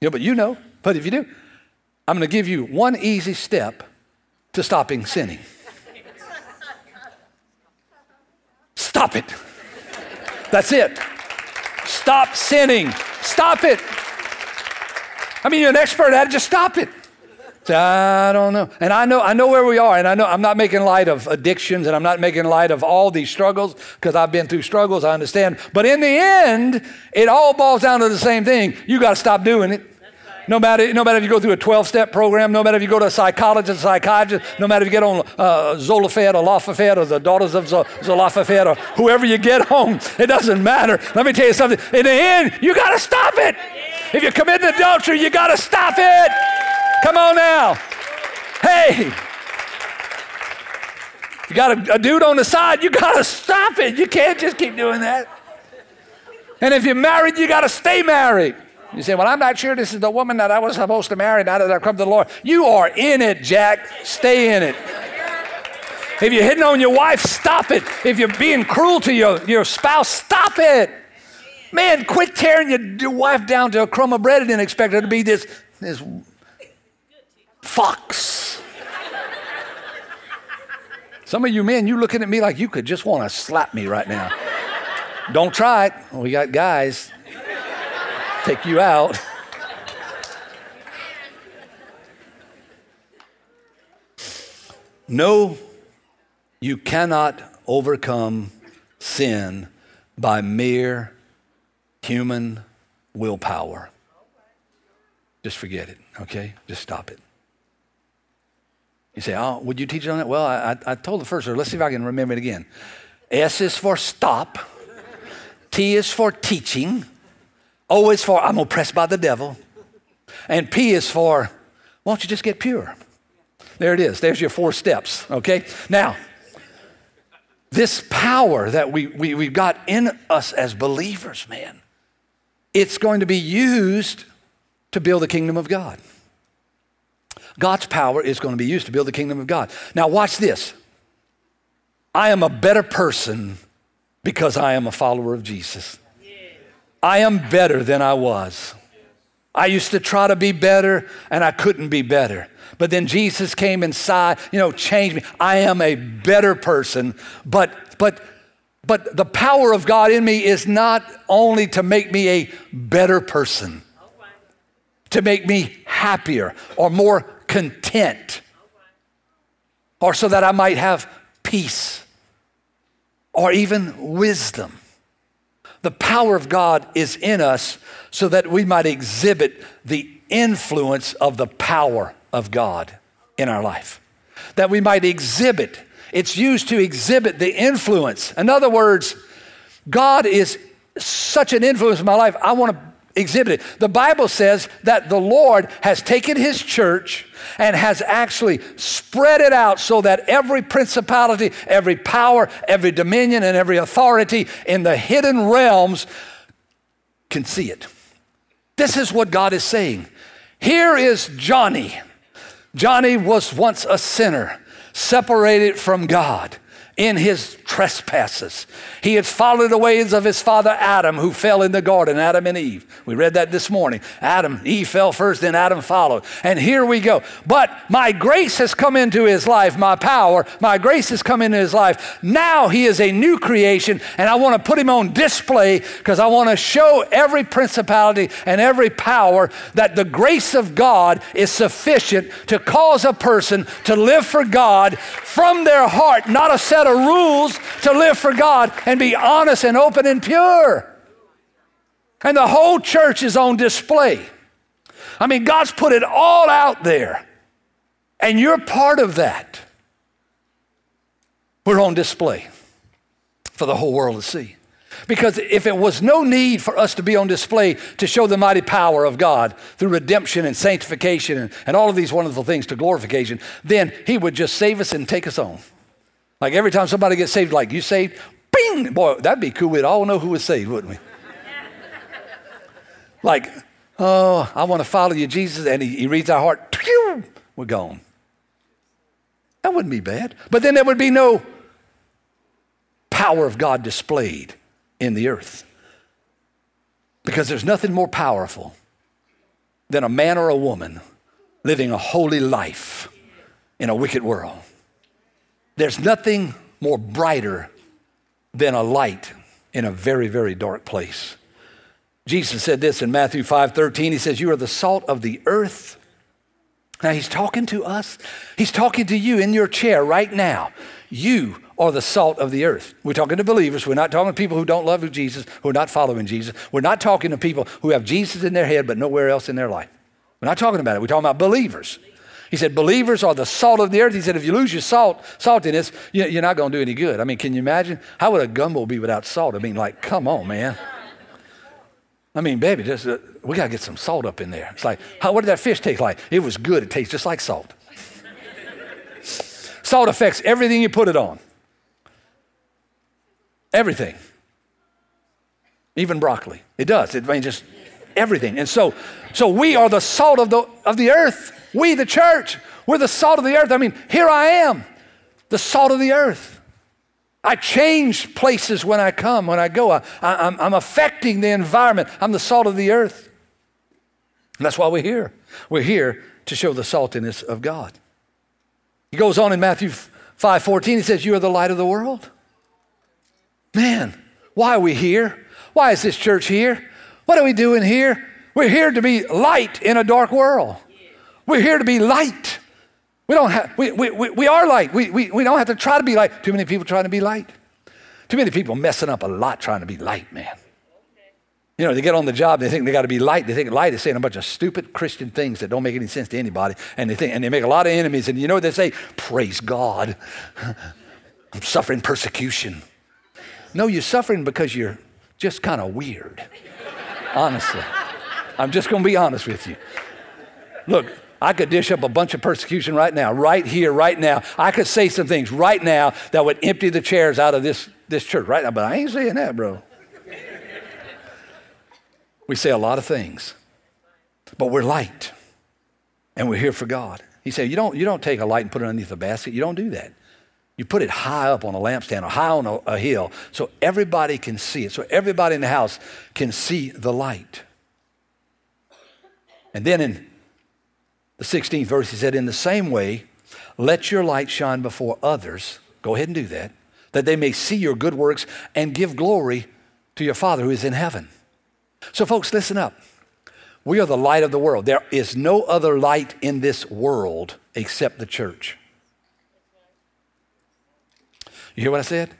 Know, but you know. But if you do, I'm going to give you one easy step to stopping sinning. Stop it. That's it. Stop sinning. Stop it. I mean, you're an expert at it, just stop it. I don't know. And I know, I know where we are, and I know I'm not making light of addictions and I'm not making light of all these struggles because I've been through struggles, I understand. But in the end, it all boils down to the same thing. You got to stop doing it. No matter, no matter if you go through a 12 step program, no matter if you go to a psychologist, a psychiatrist, no matter if you get on uh, Zolofed or Lafayette or the Daughters of Zelophehad or whoever you get on, it doesn't matter. Let me tell you something. In the end, you got to stop it. If you're committing adultery, you got to stop it. Come on now. Hey. You got a, a dude on the side, you got to stop it. You can't just keep doing that. And if you're married, you got to stay married. You say, Well, I'm not sure this is the woman that I was supposed to marry now that I've come to the Lord. You are in it, Jack. Stay in it. If you're hitting on your wife, stop it. If you're being cruel to your, your spouse, stop it. Man, quit tearing your, your wife down to a crumb of bread and then expect her to be this, this fox. Some of you men, you looking at me like you could just want to slap me right now. Don't try it. We got guys. Take you out. no, you cannot overcome sin by mere human willpower. Just forget it, okay? Just stop it. You say, oh, would you teach on that? Well, I, I told the first, let's see if I can remember it again. S is for stop. T is for teaching. O is for I'm oppressed by the devil. And P is for, why don't you just get pure? There it is. There's your four steps, okay? Now, this power that we, we, we've got in us as believers, man, it's going to be used to build the kingdom of God. God's power is going to be used to build the kingdom of God. Now, watch this. I am a better person because I am a follower of Jesus. I am better than I was. I used to try to be better and I couldn't be better. But then Jesus came inside, you know, changed me. I am a better person, but but but the power of God in me is not only to make me a better person, to make me happier or more content, or so that I might have peace or even wisdom. The power of God is in us so that we might exhibit the influence of the power of God in our life. That we might exhibit, it's used to exhibit the influence. In other words, God is such an influence in my life. I want to exhibited. The Bible says that the Lord has taken his church and has actually spread it out so that every principality, every power, every dominion, and every authority in the hidden realms can see it. This is what God is saying. Here is Johnny. Johnny was once a sinner, separated from God in his trespasses. He had followed the ways of his father Adam, who fell in the garden, Adam and Eve. We read that this morning. Adam, Eve fell first, then Adam followed. And here we go. But my grace has come into his life, my power, my grace has come into his life. Now he is a new creation, and I want to put him on display because I want to show every principality and every power that the grace of God is sufficient to cause a person to live for God from their heart, not a set of rules to live for God and be honest and open and pure. And the whole church is on display. I mean, God's put it all out there, and you're part of that. We're on display for the whole world to see. Because if it was no need for us to be on display to show the mighty power of God through redemption and sanctification and, and all of these wonderful things to glorification, then He would just save us and take us on. Like every time somebody gets saved, like you saved, bing, boy, that'd be cool. We'd all know who was saved, wouldn't we? like, oh, I want to follow you, Jesus, and he, he reads our heart, pew, we're gone. That wouldn't be bad. But then there would be no power of God displayed in the earth. Because there's nothing more powerful than a man or a woman living a holy life in a wicked world. There's nothing more brighter than a light in a very, very dark place. Jesus said this in Matthew 5 13. He says, You are the salt of the earth, Now, he's talking to us. He's talking to you in your chair right now. You are the salt of the earth. We're talking to believers. We're not talking to people who don't love Jesus, who are not following Jesus. We're not talking to people who have Jesus in their head but nowhere else in their life. We're not talking about it. We're talking about believers. He said, believers are the salt of the earth. He said, if you lose your salt, saltiness, you're not going to do any good. I mean, can you imagine? How would a gumbo be without salt? I mean, like, come on, man. I mean, baby, just, uh, we got to get some salt up in there. It's like, how, what did that fish taste like? It was good. It tastes just like salt. salt affects everything you put it on. Everything. Even broccoli. It does. It I mean just everything. And so, so we are the salt of the, of the earth. We, the church, we're the salt of the earth. I mean, here I am, the salt of the earth. I change places when I come, when I go. I, am I'm affecting the environment. I'm the salt of the earth. And that's why we're here. We're here to show the saltiness of God. He goes on in Matthew 5 14, he says, You are the light of the world. Man, why are we here? Why is this church here? What are we doing here? We're here to be light in a dark world. We're here to be light. We don't have, we, we, we, we are light. We, we, we don't have to try to be light. Too many people trying to be light. Too many people messing up a lot trying to be light, man. You know, they get on the job, they think they got to be light. They think light is saying a bunch of stupid Christian things that don't make any sense to anybody. And they think, and they make a lot of enemies. And you know what they say? Praise God. I'm suffering persecution. No, you're suffering because you're just kind of weird. Honestly. I'm just going to be honest with you. Look, I could dish up a bunch of persecution right now, right here, right now. I could say some things right now that would empty the chairs out of this, this church right now, but I ain't saying that, bro. we say a lot of things, but we're light and we're here for God. He said, you don't, you don't take a light and put it underneath a basket. You don't do that. You put it high up on a lampstand or high on a, a hill so everybody can see it, so everybody in the house can see the light. And then in the 16th verse, he said, In the same way, let your light shine before others. Go ahead and do that, that they may see your good works and give glory to your Father who is in heaven. So, folks, listen up. We are the light of the world. There is no other light in this world except the church. You hear what I said?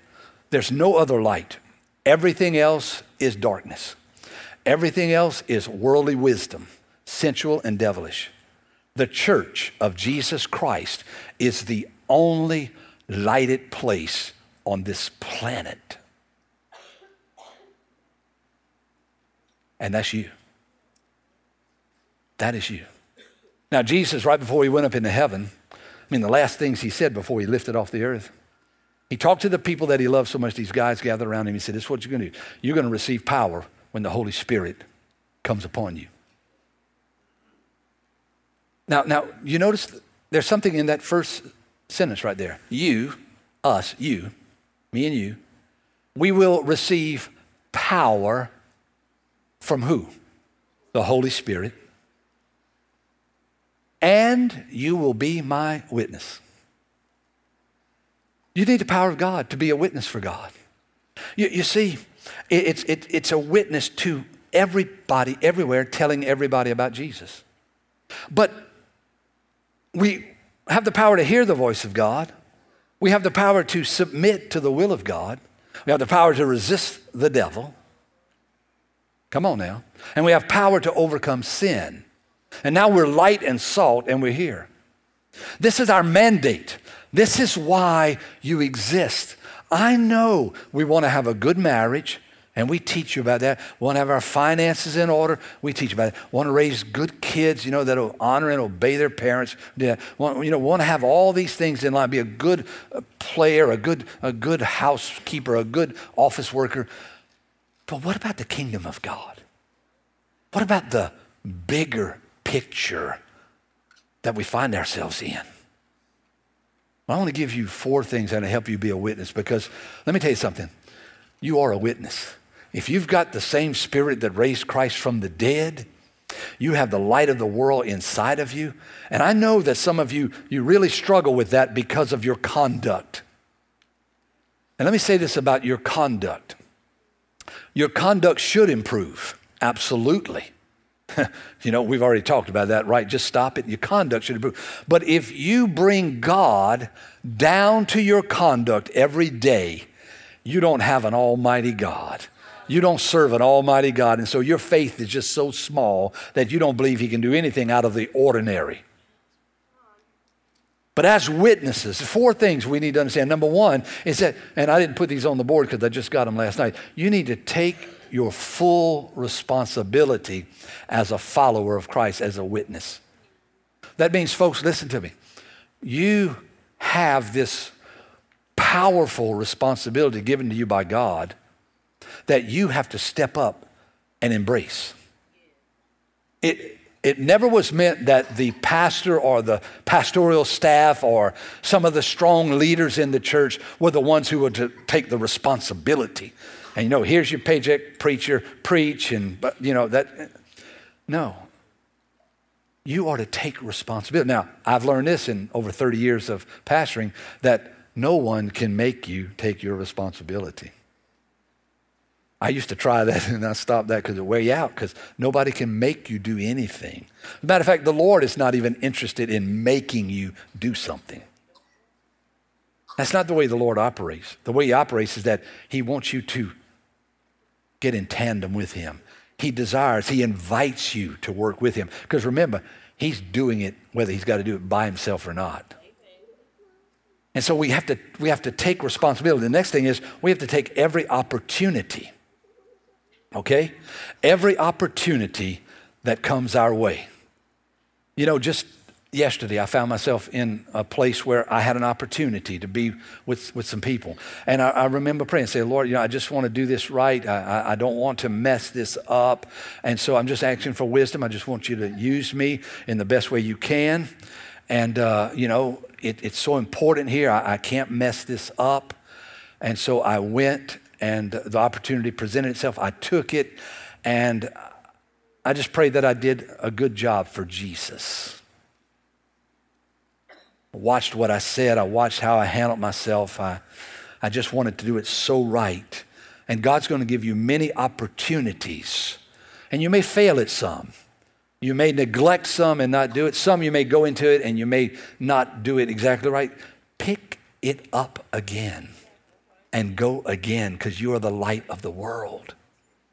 There's no other light. Everything else is darkness. Everything else is worldly wisdom, sensual and devilish. The church of Jesus Christ is the only lighted place on this planet. And that's you. That is you. Now, Jesus, right before he went up into heaven, I mean, the last things he said before he lifted off the earth, he talked to the people that he loved so much, these guys gathered around him. He said, This is what you're going to do. You're going to receive power when the Holy Spirit comes upon you. Now, now you notice there's something in that first sentence right there. You, us, you, me and you, we will receive power from who? The Holy Spirit. And you will be my witness. You need the power of God to be a witness for God. You, you see, it, it's, it, it's a witness to everybody, everywhere, telling everybody about Jesus. But we have the power to hear the voice of God. We have the power to submit to the will of God. We have the power to resist the devil. Come on now. And we have power to overcome sin. And now we're light and salt and we're here. This is our mandate. This is why you exist. I know we want to have a good marriage. And we teach you about that. We want to have our finances in order. We teach about it. We want to raise good kids, you know, that will honor and obey their parents. Yeah. Want, you know, want to have all these things in line. Be a good uh, player, a good, a good housekeeper, a good office worker. But what about the kingdom of God? What about the bigger picture that we find ourselves in? I want to give you four things that will help you be a witness because let me tell you something. You are a witness. If you've got the same spirit that raised Christ from the dead, you have the light of the world inside of you. And I know that some of you, you really struggle with that because of your conduct. And let me say this about your conduct your conduct should improve, absolutely. you know, we've already talked about that, right? Just stop it. Your conduct should improve. But if you bring God down to your conduct every day, you don't have an almighty God. You don't serve an almighty God. And so your faith is just so small that you don't believe He can do anything out of the ordinary. But as witnesses, four things we need to understand. Number one is that, and I didn't put these on the board because I just got them last night, you need to take your full responsibility as a follower of Christ, as a witness. That means, folks, listen to me. You have this powerful responsibility given to you by God that you have to step up and embrace. It, it never was meant that the pastor or the pastoral staff or some of the strong leaders in the church were the ones who were to take the responsibility. And you know, here's your paycheck, preacher, preach, and but you know that. No. You are to take responsibility. Now, I've learned this in over 30 years of pastoring that no one can make you take your responsibility. I used to try that and I stopped that because it way out because nobody can make you do anything. Matter of fact, the Lord is not even interested in making you do something. That's not the way the Lord operates. The way He operates is that He wants you to get in tandem with Him. He desires, He invites you to work with Him. Because remember, He's doing it whether He's got to do it by Himself or not. And so we have to, we have to take responsibility. The next thing is we have to take every opportunity okay? Every opportunity that comes our way. You know, just yesterday I found myself in a place where I had an opportunity to be with, with some people. And I, I remember praying, and say, Lord, you know, I just want to do this right. I, I don't want to mess this up. And so I'm just asking for wisdom. I just want you to use me in the best way you can. And, uh, you know, it, it's so important here. I, I can't mess this up. And so I went and the opportunity presented itself. I took it, and I just prayed that I did a good job for Jesus. I watched what I said, I watched how I handled myself. I, I just wanted to do it so right. And God's going to give you many opportunities, and you may fail at some. You may neglect some and not do it. Some you may go into it and you may not do it exactly right. Pick it up again and go again because you are the light of the world.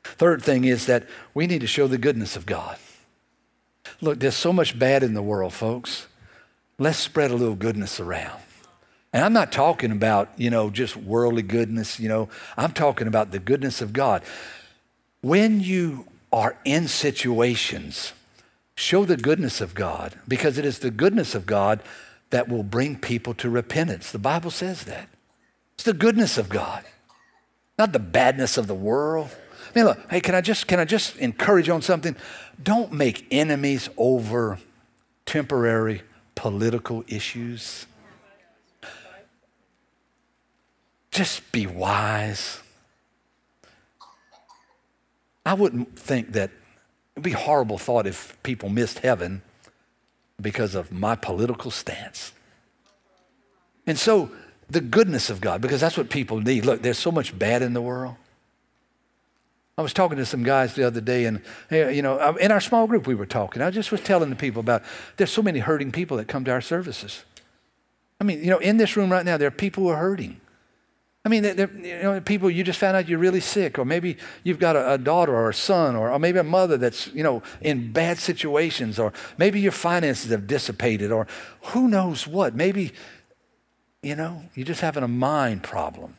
Third thing is that we need to show the goodness of God. Look, there's so much bad in the world, folks. Let's spread a little goodness around. And I'm not talking about, you know, just worldly goodness, you know. I'm talking about the goodness of God. When you are in situations, show the goodness of God because it is the goodness of God that will bring people to repentance. The Bible says that. It's the goodness of God, not the badness of the world. I mean, look, hey, can I just can I just encourage on something? Don't make enemies over temporary political issues. Just be wise. I wouldn't think that it'd be a horrible thought if people missed heaven because of my political stance. And so the goodness of God, because that's what people need. Look, there's so much bad in the world. I was talking to some guys the other day, and eh, you know, in our small group, we were talking. I just was telling the people about there's so many hurting people that come to our services. I mean, you know, in this room right now, there are people who are hurting. I mean, you know, people you just found out you're really sick, or maybe you've got a, a daughter or a son, or, or, maybe a mother that's you know in bad situations, or maybe your finances have dissipated, or who knows what. Maybe you know, you're just having a mind problem.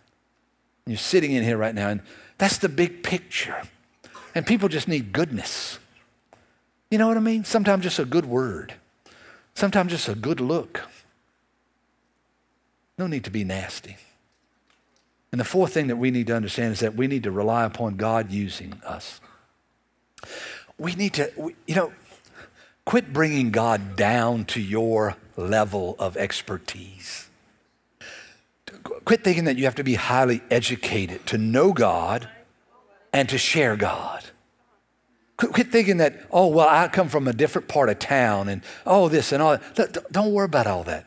You're sitting in here right now, and that's the big picture. And people just need goodness. You know what I mean? Sometimes just a good word, sometimes just a good look. No need to be nasty. And the fourth thing that we need to understand is that we need to rely upon God using us. We need to, you know, quit bringing God down to your level of expertise quit thinking that you have to be highly educated to know God and to share God. Quit, quit thinking that, oh, well, I come from a different part of town and oh, this and all that. Don't worry about all that.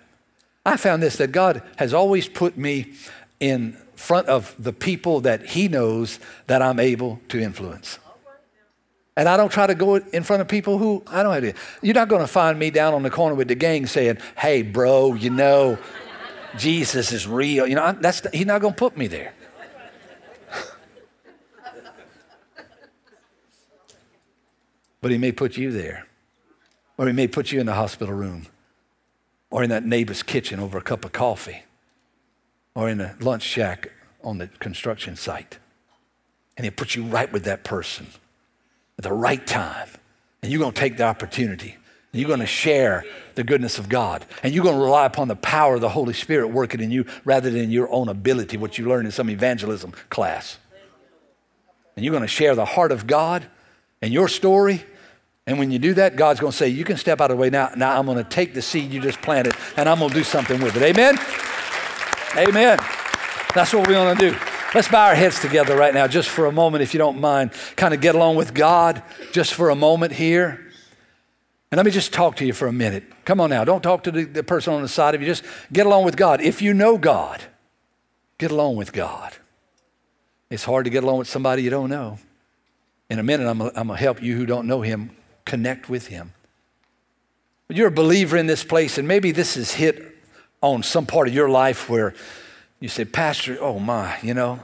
I found this that God has always put me in front of the people that He knows that I'm able to influence. And I don't try to go in front of people who I don't have to. You're not going to find me down on the corner with the gang saying, hey, bro, you know, Jesus is real. You know, that's, he's not going to put me there. but he may put you there. Or he may put you in the hospital room or in that neighbor's kitchen over a cup of coffee or in a lunch shack on the construction site. And he puts you right with that person at the right time. And you're going to take the opportunity. You're going to share the goodness of God. And you're going to rely upon the power of the Holy Spirit working in you rather than your own ability, what you learned in some evangelism class. And you're going to share the heart of God and your story. And when you do that, God's going to say, You can step out of the way now. Now I'm going to take the seed you just planted and I'm going to do something with it. Amen? Amen. That's what we're going to do. Let's bow our heads together right now, just for a moment, if you don't mind. Kind of get along with God just for a moment here. And let me just talk to you for a minute. Come on now, don't talk to the, the person on the side of you. Just get along with God. If you know God, get along with God. It's hard to get along with somebody you don't know. In a minute, I'm going to help you who don't know Him connect with Him. But you're a believer in this place, and maybe this has hit on some part of your life where you say, Pastor, oh my, you know,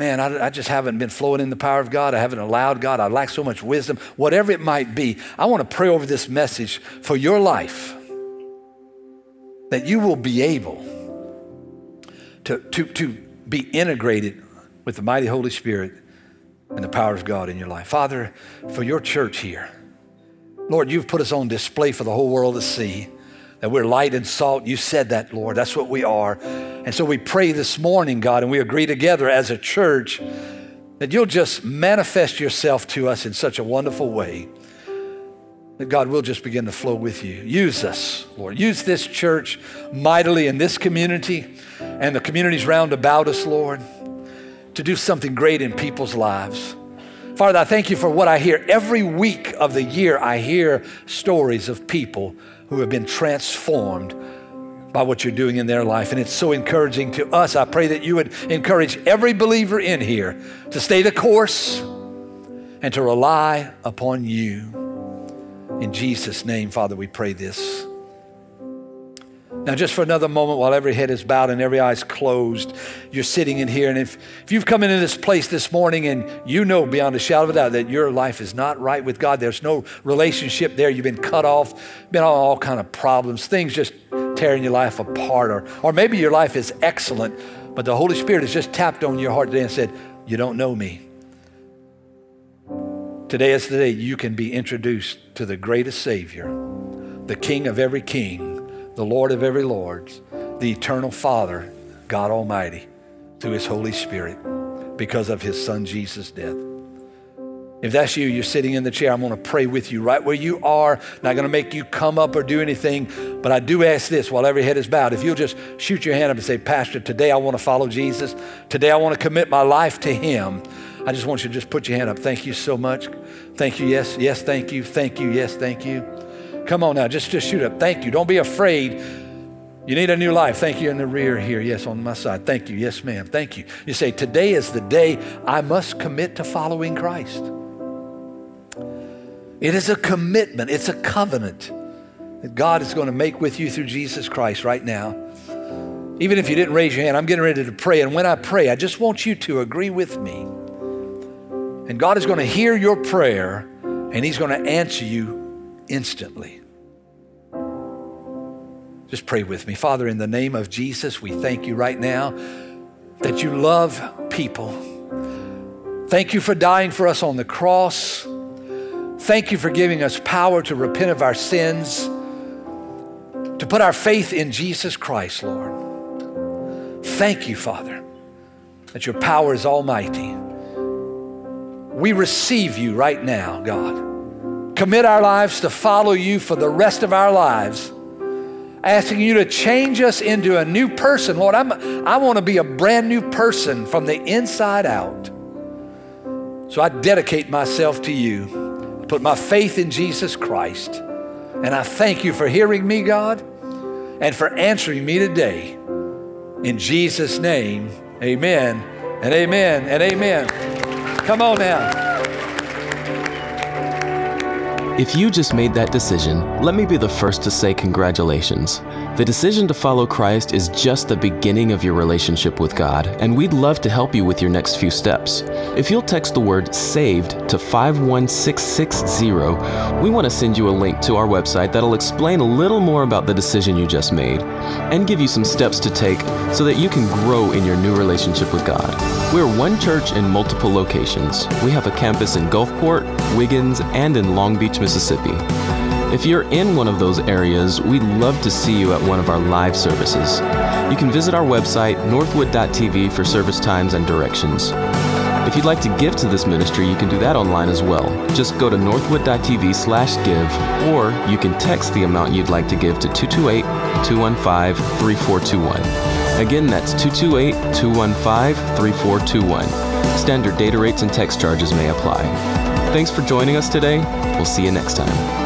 man, I, I, just haven't been flowing in the power of God. I haven't allowed God. I lack so much wisdom. Whatever it might be, I want to pray over this message for your life that you will be able to, to, to be integrated with the mighty Holy Spirit and the power of God in your life. Father, for your church here, Lord, you've put us on display for the whole world to see that we're light and salt. You said that, Lord. That's what we are. And so we pray this morning, God, and we agree together as a church that you'll just manifest yourself to us in such a wonderful way that God will just begin to flow with you. Use us, Lord. Use this church mightily in this community and the communities round about us, Lord, to do something great in people's lives. Father, I thank you for what I hear. Every week of the year, I hear stories of people who have been transformed by what you're doing in their life. And it's so encouraging to us. I pray that you would encourage every believer in here to stay the course and to rely upon you. In Jesus' name, Father, we pray this. Now, just for another moment, while every head is bowed and every eye is closed, you're sitting in here. And if, if you've come into this place this morning and you know beyond a shadow of a doubt that your life is not right with God, there's no relationship there, you've been cut off, been on all kind of problems, things just tearing your life apart, or, or maybe your life is excellent, but the Holy Spirit has just tapped on your heart today and said, You don't know me. Today is the day you can be introduced to the greatest Savior, the King of every king the Lord of every Lords, the eternal Father, God Almighty, through His Holy Spirit, because of His Son Jesus' death. If that's you, you're sitting in the chair, I'm going to pray with you right where you are. Not going to make you come up or do anything, but I do ask this while every head is bowed. If you'll just shoot your hand up and say, Pastor, today I want to follow Jesus. Today I want to commit my life to Him. I just want you to just put your hand up. Thank you so much. Thank you. Yes, yes, thank you. Thank you. Yes, thank you. Come on now, just, just shoot up. Thank you. Don't be afraid. You need a new life. Thank you in the rear here. Yes, on my side. Thank you. Yes, ma'am. Thank you. You say, Today is the day I must commit to following Christ. It is a commitment, it's a covenant that God is going to make with you through Jesus Christ right now. Even if you didn't raise your hand, I'm getting ready to pray. And when I pray, I just want you to agree with me. And God is going to hear your prayer and He's going to answer you instantly. Just pray with me. Father, in the name of Jesus, we thank you right now that you love people. Thank you for dying for us on the cross. Thank you for giving us power to repent of our sins, to put our faith in Jesus Christ, Lord. Thank you, Father, that your power is almighty. We receive you right now, God commit our lives to follow you for the rest of our lives, asking you to change us into a new person. Lord, I'm, I want to be a brand new person from the inside out. So I dedicate myself to you, put my faith in Jesus Christ. And I thank you for hearing me, God, and for answering me today. In Jesus' name, amen and amen and amen. Come on now. If you just made that decision, let me be the first to say congratulations. The decision to follow Christ is just the beginning of your relationship with God, and we'd love to help you with your next few steps. If you'll text the word SAVED to 51660, we want to send you a link to our website that'll explain a little more about the decision you just made and give you some steps to take so that you can grow in your new relationship with God. We're one church in multiple locations. We have a campus in Gulfport, Wiggins, and in Long Beach, Mississippi. If you're in one of those areas, we'd love to see you at one of our live services. You can visit our website, northwood.tv, for service times and directions. If you'd like to give to this ministry, you can do that online as well. Just go to northwood.tv slash give, or you can text the amount you'd like to give to 228 215 3421. Again, that's 228 215 3421. Standard data rates and text charges may apply. Thanks for joining us today. We'll see you next time.